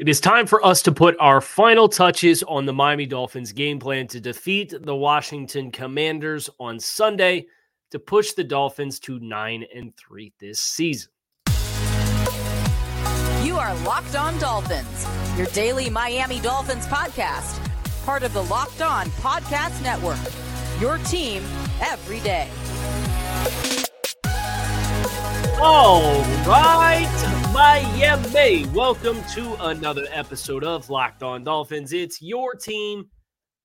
It is time for us to put our final touches on the Miami Dolphins game plan to defeat the Washington Commanders on Sunday to push the Dolphins to 9 and 3 this season. You are Locked On Dolphins, your daily Miami Dolphins podcast, part of the Locked On Podcast Network. Your team every day. All right, Miami. Welcome to another episode of Locked On Dolphins. It's your team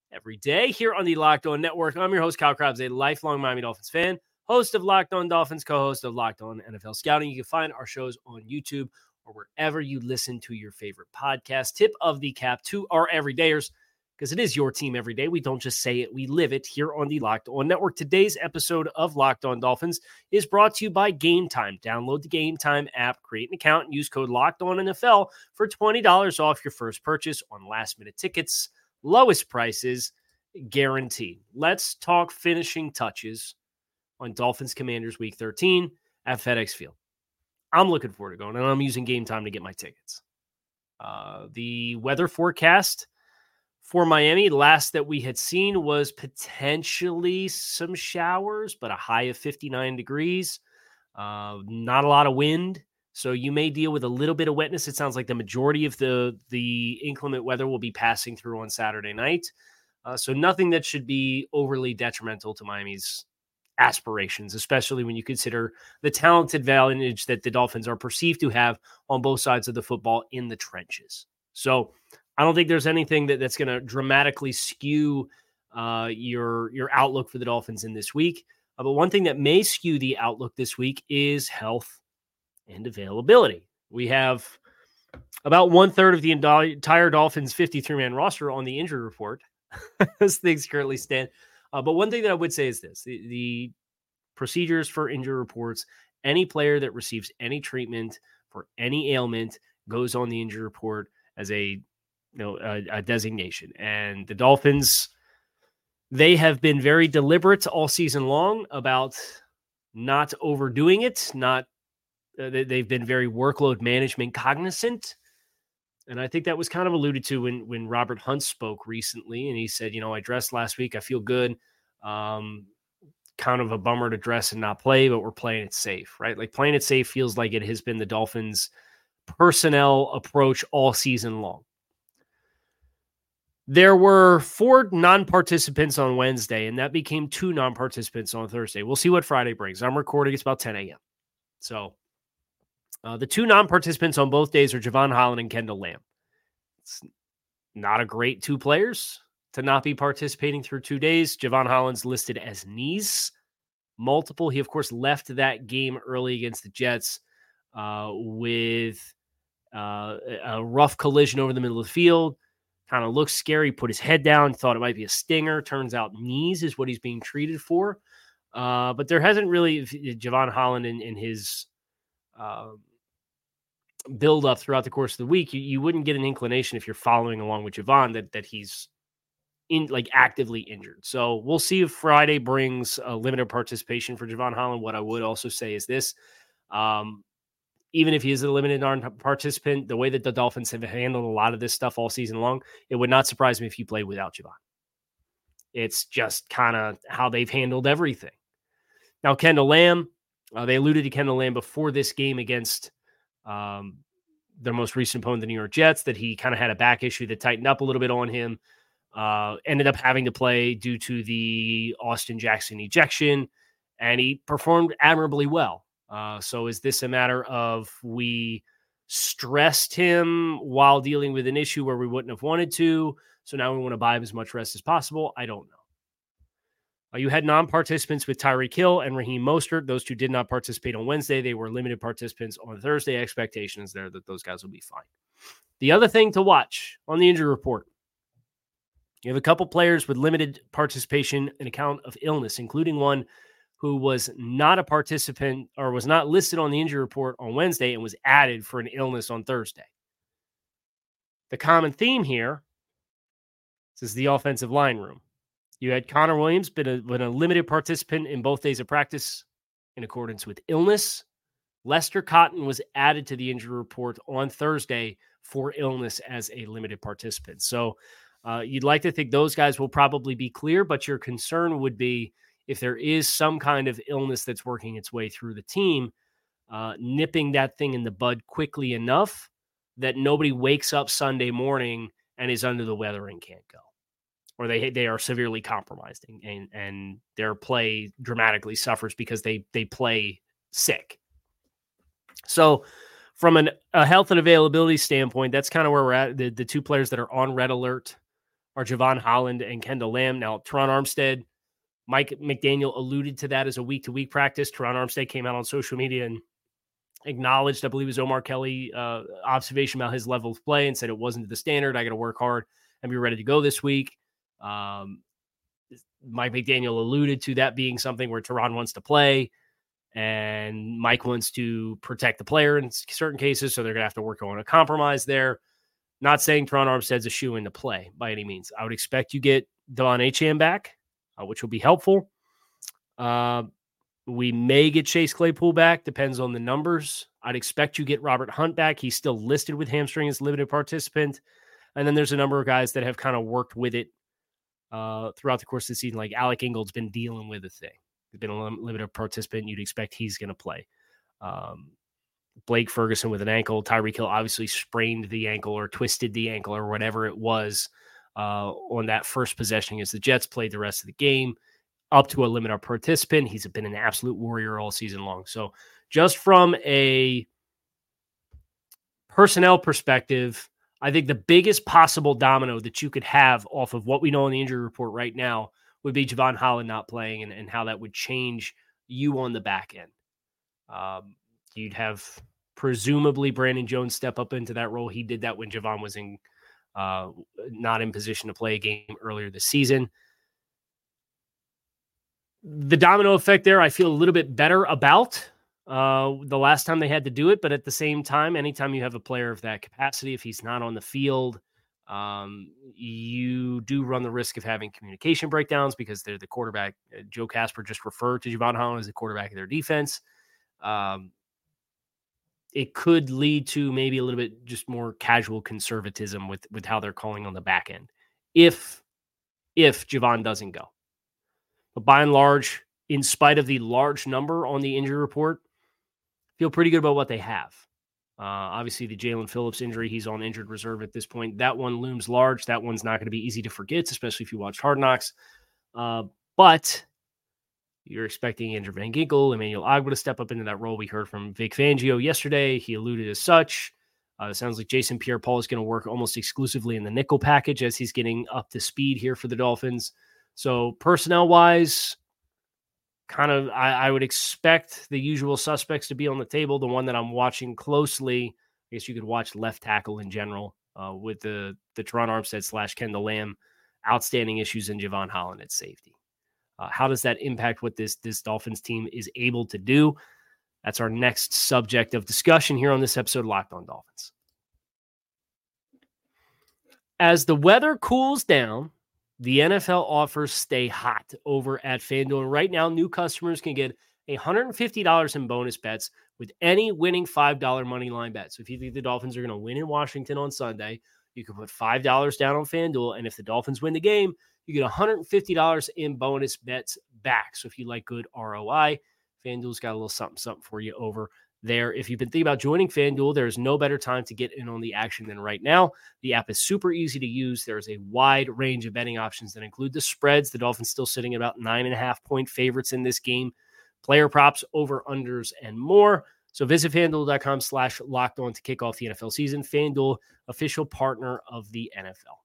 every day here on the Locked On Network. I'm your host, Kyle Crabbs, a lifelong Miami Dolphins fan, host of Locked On Dolphins, co host of Locked On NFL Scouting. You can find our shows on YouTube or wherever you listen to your favorite podcast. Tip of the cap to our everydayers because it is your team every day. We don't just say it, we live it here on the Locked On Network. Today's episode of Locked On Dolphins is brought to you by Game Time. Download the Game Time app, create an account, and use code Locked On NFL for $20 off your first purchase on last minute tickets. Lowest prices guaranteed. Let's talk finishing touches on Dolphins Commanders Week 13 at FedEx Field. I'm looking forward to going, and I'm using Game Time to get my tickets. Uh, the weather forecast for Miami, last that we had seen was potentially some showers, but a high of 59 degrees. Uh, not a lot of wind, so you may deal with a little bit of wetness. It sounds like the majority of the the inclement weather will be passing through on Saturday night. Uh, so nothing that should be overly detrimental to Miami's aspirations, especially when you consider the talented advantage that the Dolphins are perceived to have on both sides of the football in the trenches. So I don't think there's anything that, that's going to dramatically skew uh, your your outlook for the Dolphins in this week. Uh, but one thing that may skew the outlook this week is health and availability. We have about one third of the entire Dolphins 53 man roster on the injury report as things currently stand. Uh, but one thing that I would say is this the, the procedures for injury reports, any player that receives any treatment for any ailment goes on the injury report as a you know a, a designation. And the Dolphins, they have been very deliberate all season long about not overdoing it. Not uh, they, have been very workload management cognizant. And I think that was kind of alluded to when when Robert Hunt spoke recently, and he said, you know, I dressed last week, I feel good. Um, kind of a bummer to dress and not play, but we're playing it safe, right? Like playing it safe feels like it has been the Dolphins' personnel approach all season long. There were four non participants on Wednesday, and that became two non participants on Thursday. We'll see what Friday brings. I'm recording, it's about 10 a.m. So uh, the two non participants on both days are Jevon Holland and Kendall Lamm. It's not a great two players to not be participating through two days. Jevon Holland's listed as knees, multiple. He, of course, left that game early against the Jets uh, with uh, a rough collision over the middle of the field kind of looked scary, put his head down, thought it might be a stinger. Turns out knees is what he's being treated for. Uh, but there hasn't really Jevon Holland in, his uh, build up throughout the course of the week. You, you wouldn't get an inclination if you're following along with Jevon that that he's in like actively injured. So we'll see if Friday brings a limited participation for Jevon Holland. What I would also say is this. Um, even if he is a limited non-participant, the way that the Dolphins have handled a lot of this stuff all season long, it would not surprise me if he played without Jevon. It's just kind of how they've handled everything. Now, Kendall Lamm, uh, they alluded to Kendall Lamm before this game against um, their most recent opponent, the New York Jets, that he kind of had a back issue that tightened up a little bit on him. Uh, ended up having to play due to the Austin Jackson ejection, and he performed admirably well. Uh, so is this a matter of we stressed him while dealing with an issue where we wouldn't have wanted to? So now we want to buy him as much rest as possible? I don't know. Uh, you had non participants with Tyreek Hill and Raheem Mostert. Those two did not participate on Wednesday. They were limited participants on Thursday. Expectations there that those guys will be fine. The other thing to watch on the injury report You have a couple players with limited participation in account of illness, including one who was not a participant or was not listed on the injury report on Wednesday and was added for an illness on Thursday. The common theme here is the offensive line room. You had Connor Williams, been a, been a limited participant in both days of practice in accordance with illness. Lester Cotton was added to the injury report on Thursday for illness as a limited participant. So uh, you'd like to think those guys will probably be clear, but your concern would be if there is some kind of illness that's working its way through the team, uh, nipping that thing in the bud quickly enough that nobody wakes up Sunday morning and is under the weather and can't go, or they they are severely compromised and and their play dramatically suffers because they they play sick. So, from an, a health and availability standpoint, that's kind of where we're at. The, the two players that are on red alert are Jevon Holland and Kendall Lamm. Now, Terron Armstead, Mike McDaniel alluded to that as a week to week practice. Terron Armstead came out on social media and acknowledged, I believe it was Omar Kelly uh, observation about his level of play and said it wasn't the standard. I got to work hard and be ready to go this week. Um, Mike McDaniel alluded to that being something where Terron wants to play and Mike wants to protect the player in certain cases. So they're going to have to work on a compromise there. Not saying Terron Armstead's a shoe in to play by any means. I would expect you get De'Von Achane back, uh, which will be helpful. Uh, we may get Chase Claypool back, depends on the numbers. I'd expect you get Robert Hunt back. He's still listed with hamstring as limited participant. And then there's a number of guys that have kind of worked with it uh, throughout the course of the season. Like Alec Ingold's been dealing with the thing. He's been a limited participant. You'd expect he's going to play. Um, Blake Ferguson with an ankle. Tyreek Hill obviously sprained the ankle or twisted the ankle or whatever it was uh, on that first possession as the Jets played the rest of the game up to a limited participant. He's been an absolute warrior all season long. So, just from a personnel perspective, I think the biggest possible domino that you could have off of what we know in the injury report right now would be Jevon Holland not playing and, and how that would change you on the back end. Um, you'd have presumably Brandon Jones step up into that role. He did that when Jevon was in uh, not in position to play a game earlier this season the domino effect there, I feel a little bit better about uh, the last time they had to do it. But at the same time, anytime you have a player of that capacity, if he's not on the field, um, you do run the risk of having communication breakdowns because they're the quarterback. Uh, Joe Casper just referred to Jevon Holland as the quarterback of their defense. Um, it could lead to maybe a little bit just more casual conservatism with with how they're calling on the back end if if Jevon doesn't go. But by and large, in spite of the large number on the injury report, feel pretty good about what they have. Uh, obviously, the Jalen Phillips injury, he's on injured reserve at this point. That one looms large. That one's not going to be easy to forget, especially if you watch Hard Knocks. Uh, but you're expecting Andrew Van Ginkel, Emmanuel Ogbah to step up into that role. We heard from Vic Fangio yesterday. He alluded as such. Uh, sounds like Jason Pierre Paul is going to work almost exclusively in the nickel package as he's getting up to speed here for the Dolphins. So personnel wise, kind of I, I, would expect the usual suspects to be on the table. The one that I'm watching closely, I guess you could watch left tackle in general uh, with the the Terron Armstead slash Kendall Lamm. outstanding issues in Jevon Holland at safety. Uh, how does that impact what this this Dolphins team is able to do? That's our next subject of discussion here on this episode Locked On Dolphins. As the weather cools down the NFL offers stay hot over at FanDuel. And right now, new customers can get $150 in bonus bets with any winning $5 money line bet. So if you think the Dolphins are going to win in Washington on Sunday, you can put $5 down on FanDuel. And if the Dolphins win the game, you get $150 in bonus bets back. So if you like good ROI, FanDuel's got a little something, something for you over there. If you've been thinking about joining FanDuel, there's no better time to get in on the action than right now. The app is super easy to use. There's a wide range of betting options that include the spreads. The Dolphins still sitting at about nine and a half point favorites in this game, player props, over unders, and more. So visit fanduel.com slash locked on to kick off the NFL season. FanDuel, official partner of the NFL.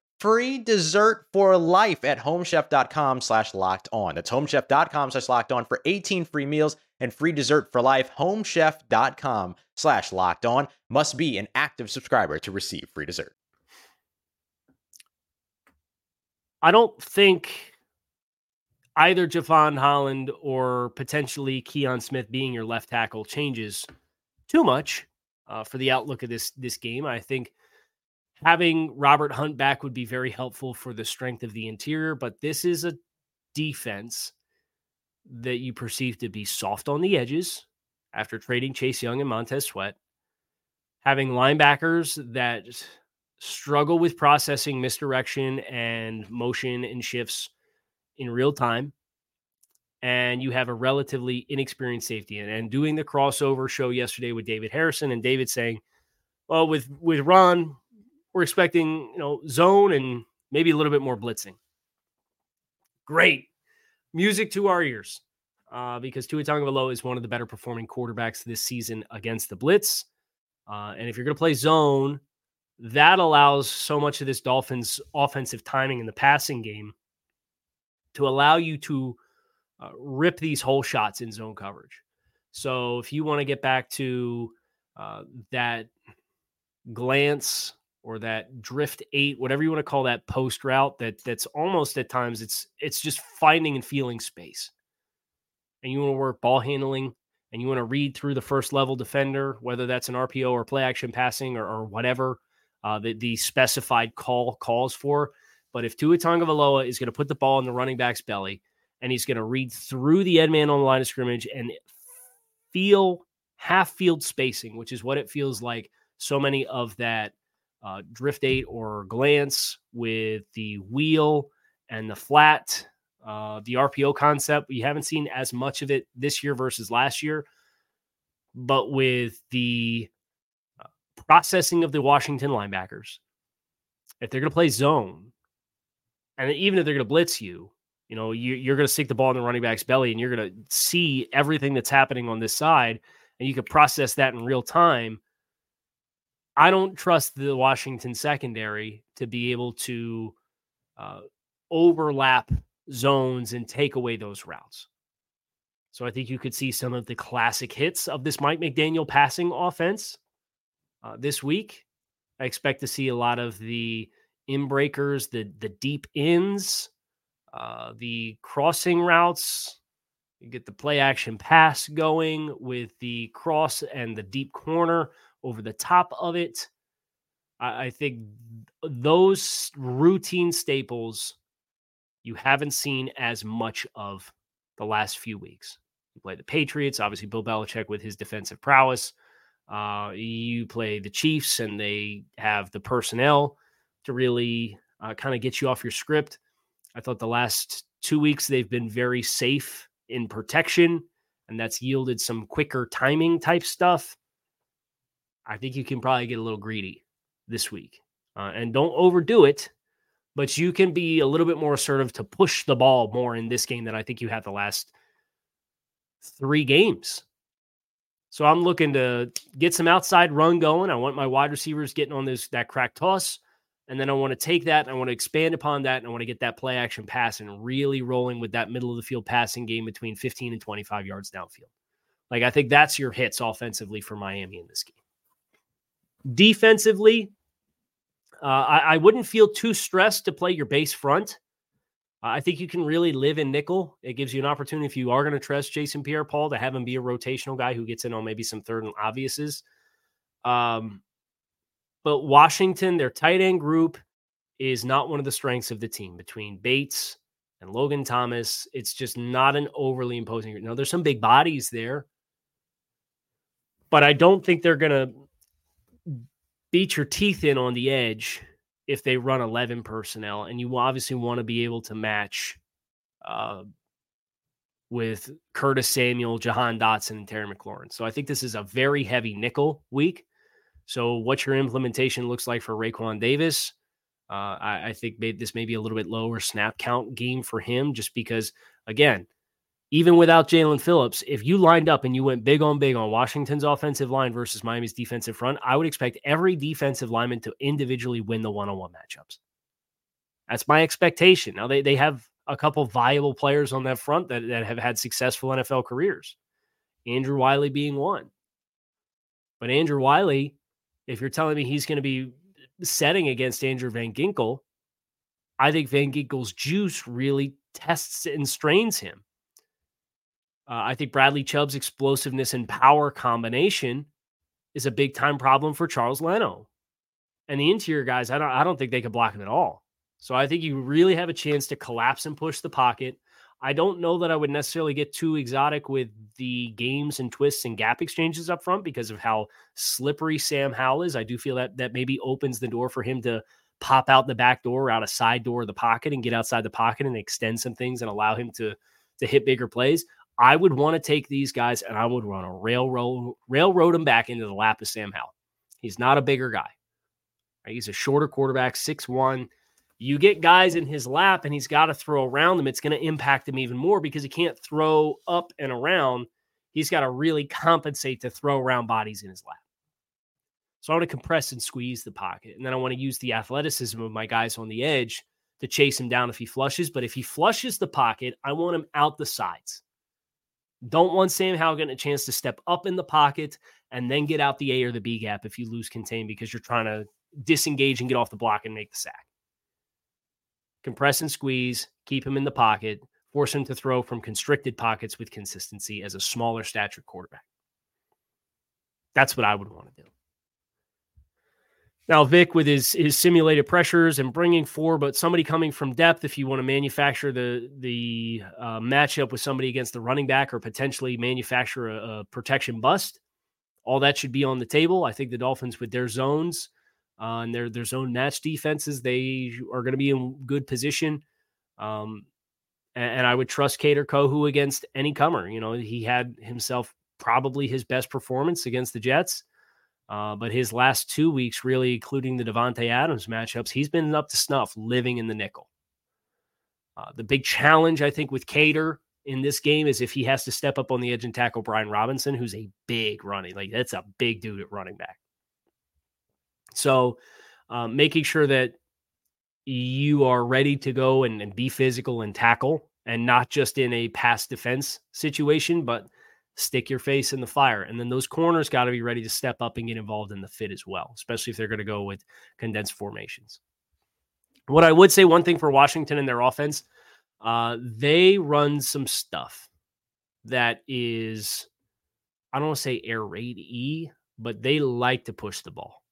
free dessert for life at homechef.com slash locked on. That's homechef.com slash locked on for 18 free meals and free dessert for life. Homechef.com slash locked on must be an active subscriber to receive free dessert. I don't think either Jevon Holland or potentially Kion Smith being your left tackle changes too much uh, for the outlook of this this game. I think having Robert Hunt back would be very helpful for the strength of the interior, but this is a defense that you perceive to be soft on the edges after trading Chase Young and Montez Sweat, having linebackers that struggle with processing misdirection and motion and shifts in real time. And you have a relatively inexperienced safety. And, and doing the crossover show yesterday with David Harrison and David saying, well, with with Ron, we're expecting, you know, zone and maybe a little bit more blitzing. Great. Music to our ears. Uh, because Tua Tagovailoa is one of the better performing quarterbacks this season against the blitz. Uh, and if you're going to play zone, that allows so much of this Dolphins offensive timing in the passing game to allow you to uh, rip these hole shots in zone coverage. So if you want to get back to uh, that glance or that drift eight, whatever you want to call that post route, that that's almost at times it's it's just finding and feeling space. And you want to work ball handling and you want to read through the first level defender, whether that's an RPO or play action passing or, or whatever uh, the, the specified call calls for. But if Tua Tagovailoa is going to put the ball in the running back's belly and he's going to read through the end man on the line of scrimmage and feel half field spacing, which is what it feels like so many of that uh, drift eight or glance with the wheel and the flat, uh, the RPO concept. We haven't seen as much of it this year versus last year, but with the uh, processing of the Washington linebackers, if they're going to play zone, and even if they're going to blitz you, you know, you, are going to stick the ball in the running back's belly and you're going to see everything that's happening on this side, and you can process that in real time I don't trust the Washington secondary to be able to uh, overlap zones and take away those routes. So I think you could see some of the classic hits of this Mike McDaniel passing offense uh, this week. I expect to see a lot of the inbreakers, the the deep ins, uh, the crossing routes. You get the play action pass going with the cross and the deep corner over the top of it. I, I think those routine staples you haven't seen as much of the last few weeks. You play the Patriots, obviously Bill Belichick with his defensive prowess. Uh, you play the Chiefs, and they have the personnel to really uh, kind of get you off your script. I thought the last two weeks they've been very safe in protection, and that's yielded some quicker timing type stuff. I think you can probably get a little greedy this week. Uh, and don't overdo it, but you can be a little bit more assertive to push the ball more in this game than I think you have the last three games. So I'm looking to get some outside run going. I want my wide receivers getting on this that crack toss. And then I want to take that I want to expand upon that and I want to get that play action pass and really rolling with that middle of the field passing game between 15 and 25 yards downfield. Like I think that's your hits offensively for Miami in this game. Defensively, uh, I, I, wouldn't feel too stressed to play your base front. I think you can really live in nickel. It gives you an opportunity if you are going to trust Jason Pierre Paul to have him be a rotational guy who gets in on maybe some third and obviouses. Um, but Washington, their tight end group is not one of the strengths of the team between Bates and Logan Thomas. It's just not an overly imposing. Now, there's some big bodies there, but I don't think they're going to beat your teeth in on the edge if they run 11 personnel, and you obviously want to be able to match uh, with Curtis Samuel, Jahan Dotson, and Terry McLaurin. So I think this is a very heavy nickel week. So what your implementation looks like for Raekwon Davis, uh, I, I, think may, this may be a little bit lower snap count game for him, just because again, even without Jalen Phillips, if you lined up and you went big on big on Washington's offensive line versus Miami's defensive front, I would expect every defensive lineman to individually win the one on one matchups. That's my expectation. Now, they, they have a couple viable players on that front that, that have had successful NFL careers, Andrew Wylie being one. But Andrew Wylie, if you're telling me he's going to be setting against Andrew Van Ginkel, I think Van Ginkel's juice really tests and strains him. Uh, I think Bradley Chubb's explosiveness and power combination is a big time problem for Charles Leno. And the interior guys, I don't, I don't think they could block him at all. So I think you really have a chance to collapse and push the pocket. I don't know that I would necessarily get too exotic with the games and twists and gap exchanges up front because of how slippery Sam Howell is. I do feel that that maybe opens the door for him to pop out the back door, or out a side door of the pocket, and get outside the pocket and extend some things and allow him to to hit bigger plays. I would want to take these guys and I would run a railroad railroad him back into the lap of Sam Howell. He's not a bigger guy. He's a shorter quarterback, six one. You get guys in his lap and he's got to throw around them. It's going to impact him even more because he can't throw up and around. He's got to really compensate to throw around bodies in his lap. So I want to compress and squeeze the pocket. And then I want to use the athleticism of my guys on the edge to chase him down if he flushes. But if he flushes the pocket, I want him out the sides. Don't want Sam Howell getting a chance to step up in the pocket and then get out the A or the B gap if you lose contain because you're trying to disengage and get off the block and make the sack compress and squeeze, keep him in the pocket, force him to throw from constricted pockets with consistency as a smaller stature quarterback. That's what I would want to do. Now, Vic, with his his simulated pressures and bringing four, but somebody coming from depth, if you want to manufacture the the uh, matchup with somebody against the running back or potentially manufacture a, a protection bust, all that should be on the table. I think the Dolphins with their zones uh, and their their zone match defenses, they are going to be in good position. Um, and, and, I would trust Kader Kohou against any comer. You know, he had himself probably his best performance against the Jets. Uh, but his last two weeks, really, including the Davante Adams matchups, he's been up to snuff, living in the nickel. Uh, the big challenge, I think, with Kader in this game is if he has to step up on the edge and tackle Brian Robinson, who's a big running, like that's a big dude at running back. So, um, making sure that you are ready to go and, and be physical and tackle, and not just in a pass defense situation, but stick your face in the fire. And then those corners got to be ready to step up and get involved in the fit as well, especially if they're going to go with condensed formations. What I would say, one thing for Washington and their offense, uh, they run some stuff that is, I don't want to say air raid E, but they like to push the ball.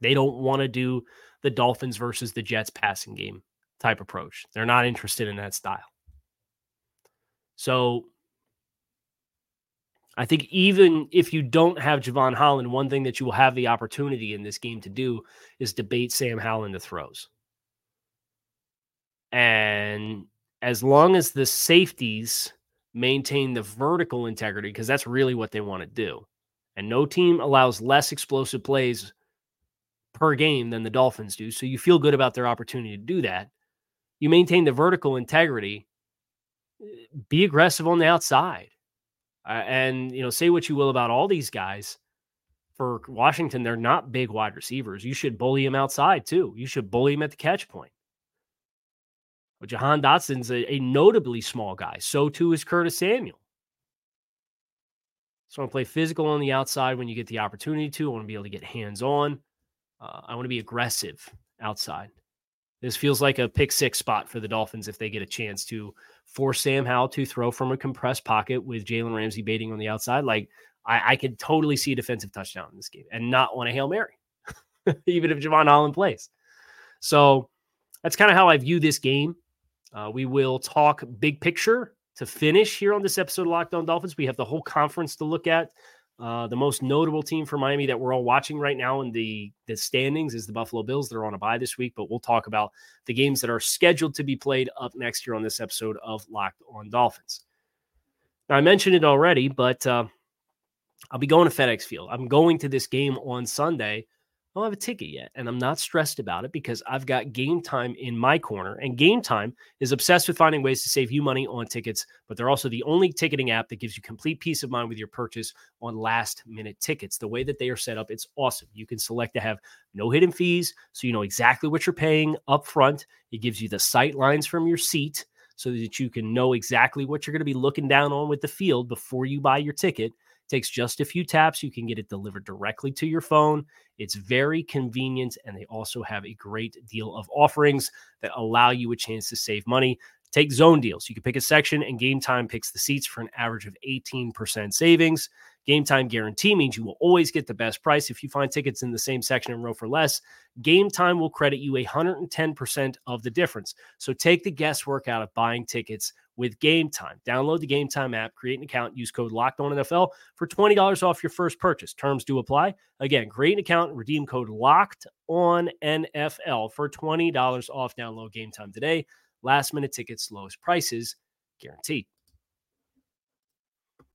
They don't want to do the Dolphins versus the Jets passing game type approach. They're not interested in that style. So I think even if you don't have Jevon Holland, one thing that you will have the opportunity in this game to do is debate Sam Howell in the throws. And as long as the safeties maintain the vertical integrity, because that's really what they want to do, and no team allows less explosive plays per game than the Dolphins do. So you feel good about their opportunity to do that. You maintain the vertical integrity, eh, be aggressive on the outside. Uh, and, you know, say what you will about all these guys. For Washington, they're not big wide receivers. You should bully them outside too. You should bully them at the catch point. But Jahan Dotson's a, a notably small guy. So too is Curtis Samuel. So I want to play physical on the outside when you get the opportunity to. I want to be able to get hands on. Uh, I want to be aggressive outside. This feels like a pick six spot for the Dolphins if they get a chance to force Sam Howell to throw from a compressed pocket with Jalen Ramsey baiting on the outside. Like I, I could totally see a defensive touchdown in this game and not want a Hail Mary, even if Jevon Holland plays. So that's kind of how I view this game. Uh, we will talk big picture to finish here on this episode of Locked On Dolphins. We have the whole conference to look at Uh, the most notable team for Miami that we're all watching right now in the, the standings is the Buffalo Bills. They're on a bye this week, but we'll talk about the games that are scheduled to be played up next year on this episode of Locked on Dolphins. Now, I mentioned it already, but uh, I'll be going to FedEx Field. I'm going to this game on Sunday I don't have a ticket yet, and I'm not stressed about it because I've got Game Time in my corner. And Game Time is obsessed with finding ways to save you money on tickets, but they're also the only ticketing app that gives you complete peace of mind with your purchase on last minute tickets. The way that they are set up, it's awesome. You can select to have no hidden fees, so you know exactly what you're paying up front. It gives you the sight lines from your seat so that you can know exactly what you're going to be looking down on with the field before you buy your ticket. Takes just a few taps. You can get it delivered directly to your phone. It's very convenient, and they also have a great deal of offerings that allow you a chance to save money. Take zone deals. You can pick a section, and Game Time picks the seats for an average of 18% savings. Game time guarantee means you will always get the best price. If you find tickets in the same section and row for less, Game time will credit you 110% of the difference. So take the guesswork out of buying tickets with Game Time. Download the Game Time app, create an account, use code Locked On NFL for $20 off your first purchase. Terms do apply. Again, create an account, and redeem code Locked On NFL for $20 off. Download Game Time today. Last minute tickets, lowest prices guaranteed.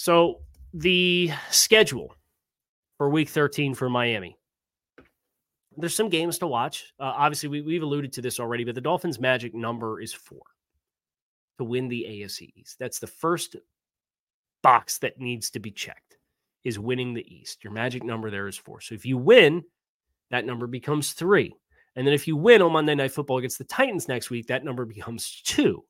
So the schedule for week 13 for Miami. There's some games to watch. Uh, obviously, we, we've alluded to this already, but the Dolphins' magic number is four to win the AFC East. That's the first box that needs to be checked is winning the East. Your magic number there is four. So if you win, that number becomes three. And then if you win on Monday Night Football against the Titans next week, that number becomes two.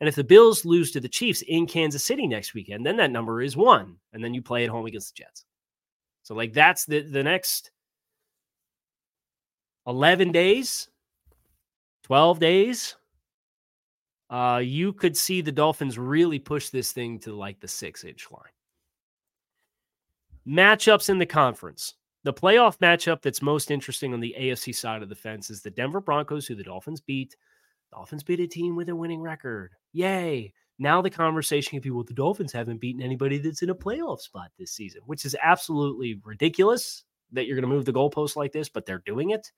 And if the Bills lose to the Chiefs in Kansas City next weekend, then that number is one. And then you play at home against the Jets. So, like, that's the, the next 11 days, 12 days. Uh, you could see the Dolphins really push this thing to like the six inch line. Matchups in the conference. The playoff matchup that's most interesting on the AFC side of the fence is the Denver Broncos, who the Dolphins beat. Dolphins beat a team with a winning record. Yay. Now the conversation can be well, the Dolphins haven't beaten anybody that's in a playoff spot this season, which is absolutely ridiculous that you're going to move the goalpost like this, but they're doing it.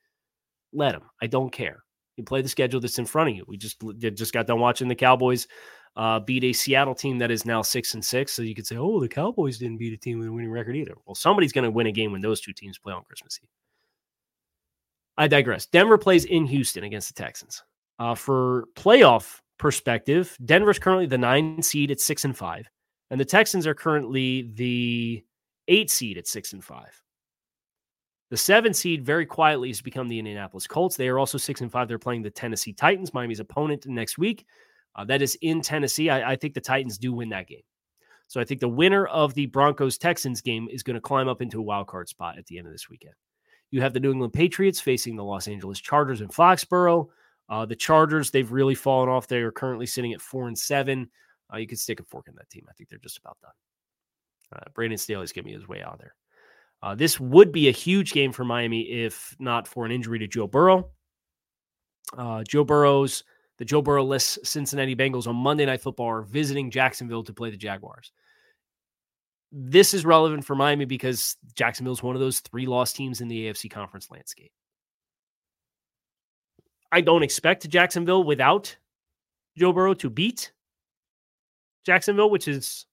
Let them. I don't care. You play the schedule that's in front of you. We just just got done watching the Cowboys uh, beat a Seattle team that is now six and six. So you could say, oh, the Cowboys didn't beat a team with a winning record either. Well, somebody's going to win a game when those two teams play on Christmas Eve. I digress. Denver plays in Houston against the Texans. Uh, for playoff perspective, Denver's currently the nine seed at six and five, and the Texans are currently the eight seed at six and five. The seven seed very quietly has become the Indianapolis Colts. They are also six and five. They're playing the Tennessee Titans, Miami's opponent next week. Uh, that is in Tennessee. I, I think the Titans do win that game. So I think the winner of the Broncos Texans game is going to climb up into a wild card spot at the end of this weekend. You have the New England Patriots facing the Los Angeles Chargers in Foxborough. Uh, the Chargers, they've really fallen off. They are currently sitting at four and seven. Uh, you could stick a fork in that team. I think they're just about done. Uh, Brandon Staley's giving his way out there. Uh, this would be a huge game for Miami if not for an injury to Joe Burrow. Uh, Joe Burrow's the Joe Burrow-less Cincinnati Bengals on Monday Night Football are visiting Jacksonville to play the Jaguars. This is relevant for Miami because Jacksonville is one of those three lost teams in the AFC conference landscape. I don't expect Jacksonville without Joe Burrow to beat Jacksonville, which is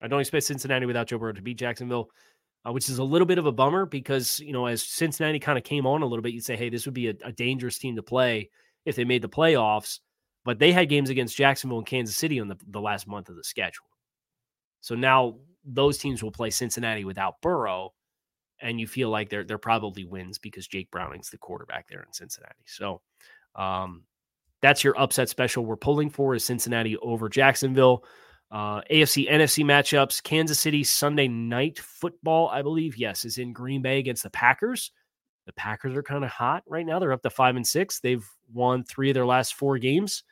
I don't expect Cincinnati without Joe Burrow to beat Jacksonville, uh, which is a little bit of a bummer because you know as Cincinnati kind of came on a little bit, you'd say, hey, this would be a, a dangerous team to play if they made the playoffs. But they had games against Jacksonville and Kansas City on the, the last month of the schedule. So now those teams will play Cincinnati without Burrow and you feel like they're they're probably wins because Jake Browning's the quarterback there in Cincinnati. So um, that's your upset special. We're pulling for is Cincinnati over Jacksonville. Uh, AFC, NFC matchups. Kansas City Sunday night football, I believe, yes, is in Green Bay against the Packers. The Packers are kind of hot right now. They're up to five and six. They've won three of their last four games,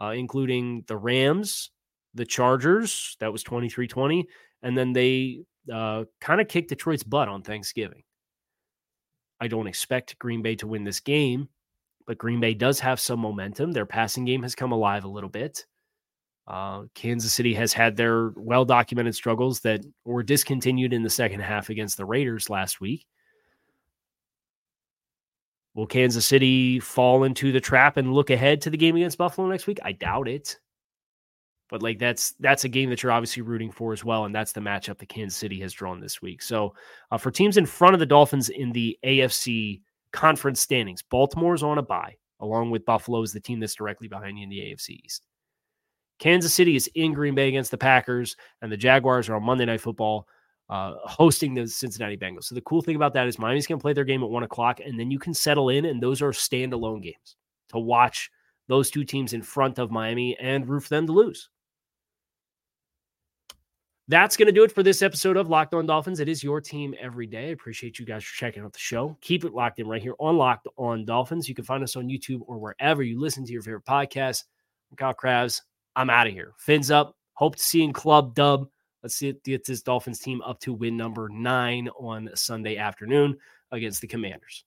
uh, including the Rams, the Chargers. That was 23 20. And then they uh, kind of kicked Detroit's butt on Thanksgiving. I don't expect Green Bay to win this game, but Green Bay does have some momentum. Their passing game has come alive a little bit. Uh, Kansas City has had their well documented struggles that were discontinued in the second half against the Raiders last week. Will Kansas City fall into the trap and look ahead to the game against Buffalo next week? I doubt it. But like that's that's a game that you're obviously rooting for as well, and that's the matchup that Kansas City has drawn this week. So uh, for teams in front of the Dolphins in the AFC conference standings, Baltimore's on a bye, along with Buffalo is the team that's directly behind you in the AFC East. Kansas City is in Green Bay against the Packers, and the Jaguars are on Monday Night Football uh, hosting the Cincinnati Bengals. So the cool thing about that is Miami's going to play their game at one o'clock, and then you can settle in, and those are standalone games to watch those two teams in front of Miami and root for them to lose. That's going to do it for this episode of Locked On Dolphins. It is your team every day. I appreciate you guys for checking out the show. Keep it locked in right here on Locked On Dolphins. You can find us on YouTube or wherever you listen to your favorite podcast. I'm Kyle Crabbs. I'm out of here. Fins up. Hope to see in Club Dub. Let's see it get this Dolphins team up to win number nine on Sunday afternoon against the Commanders.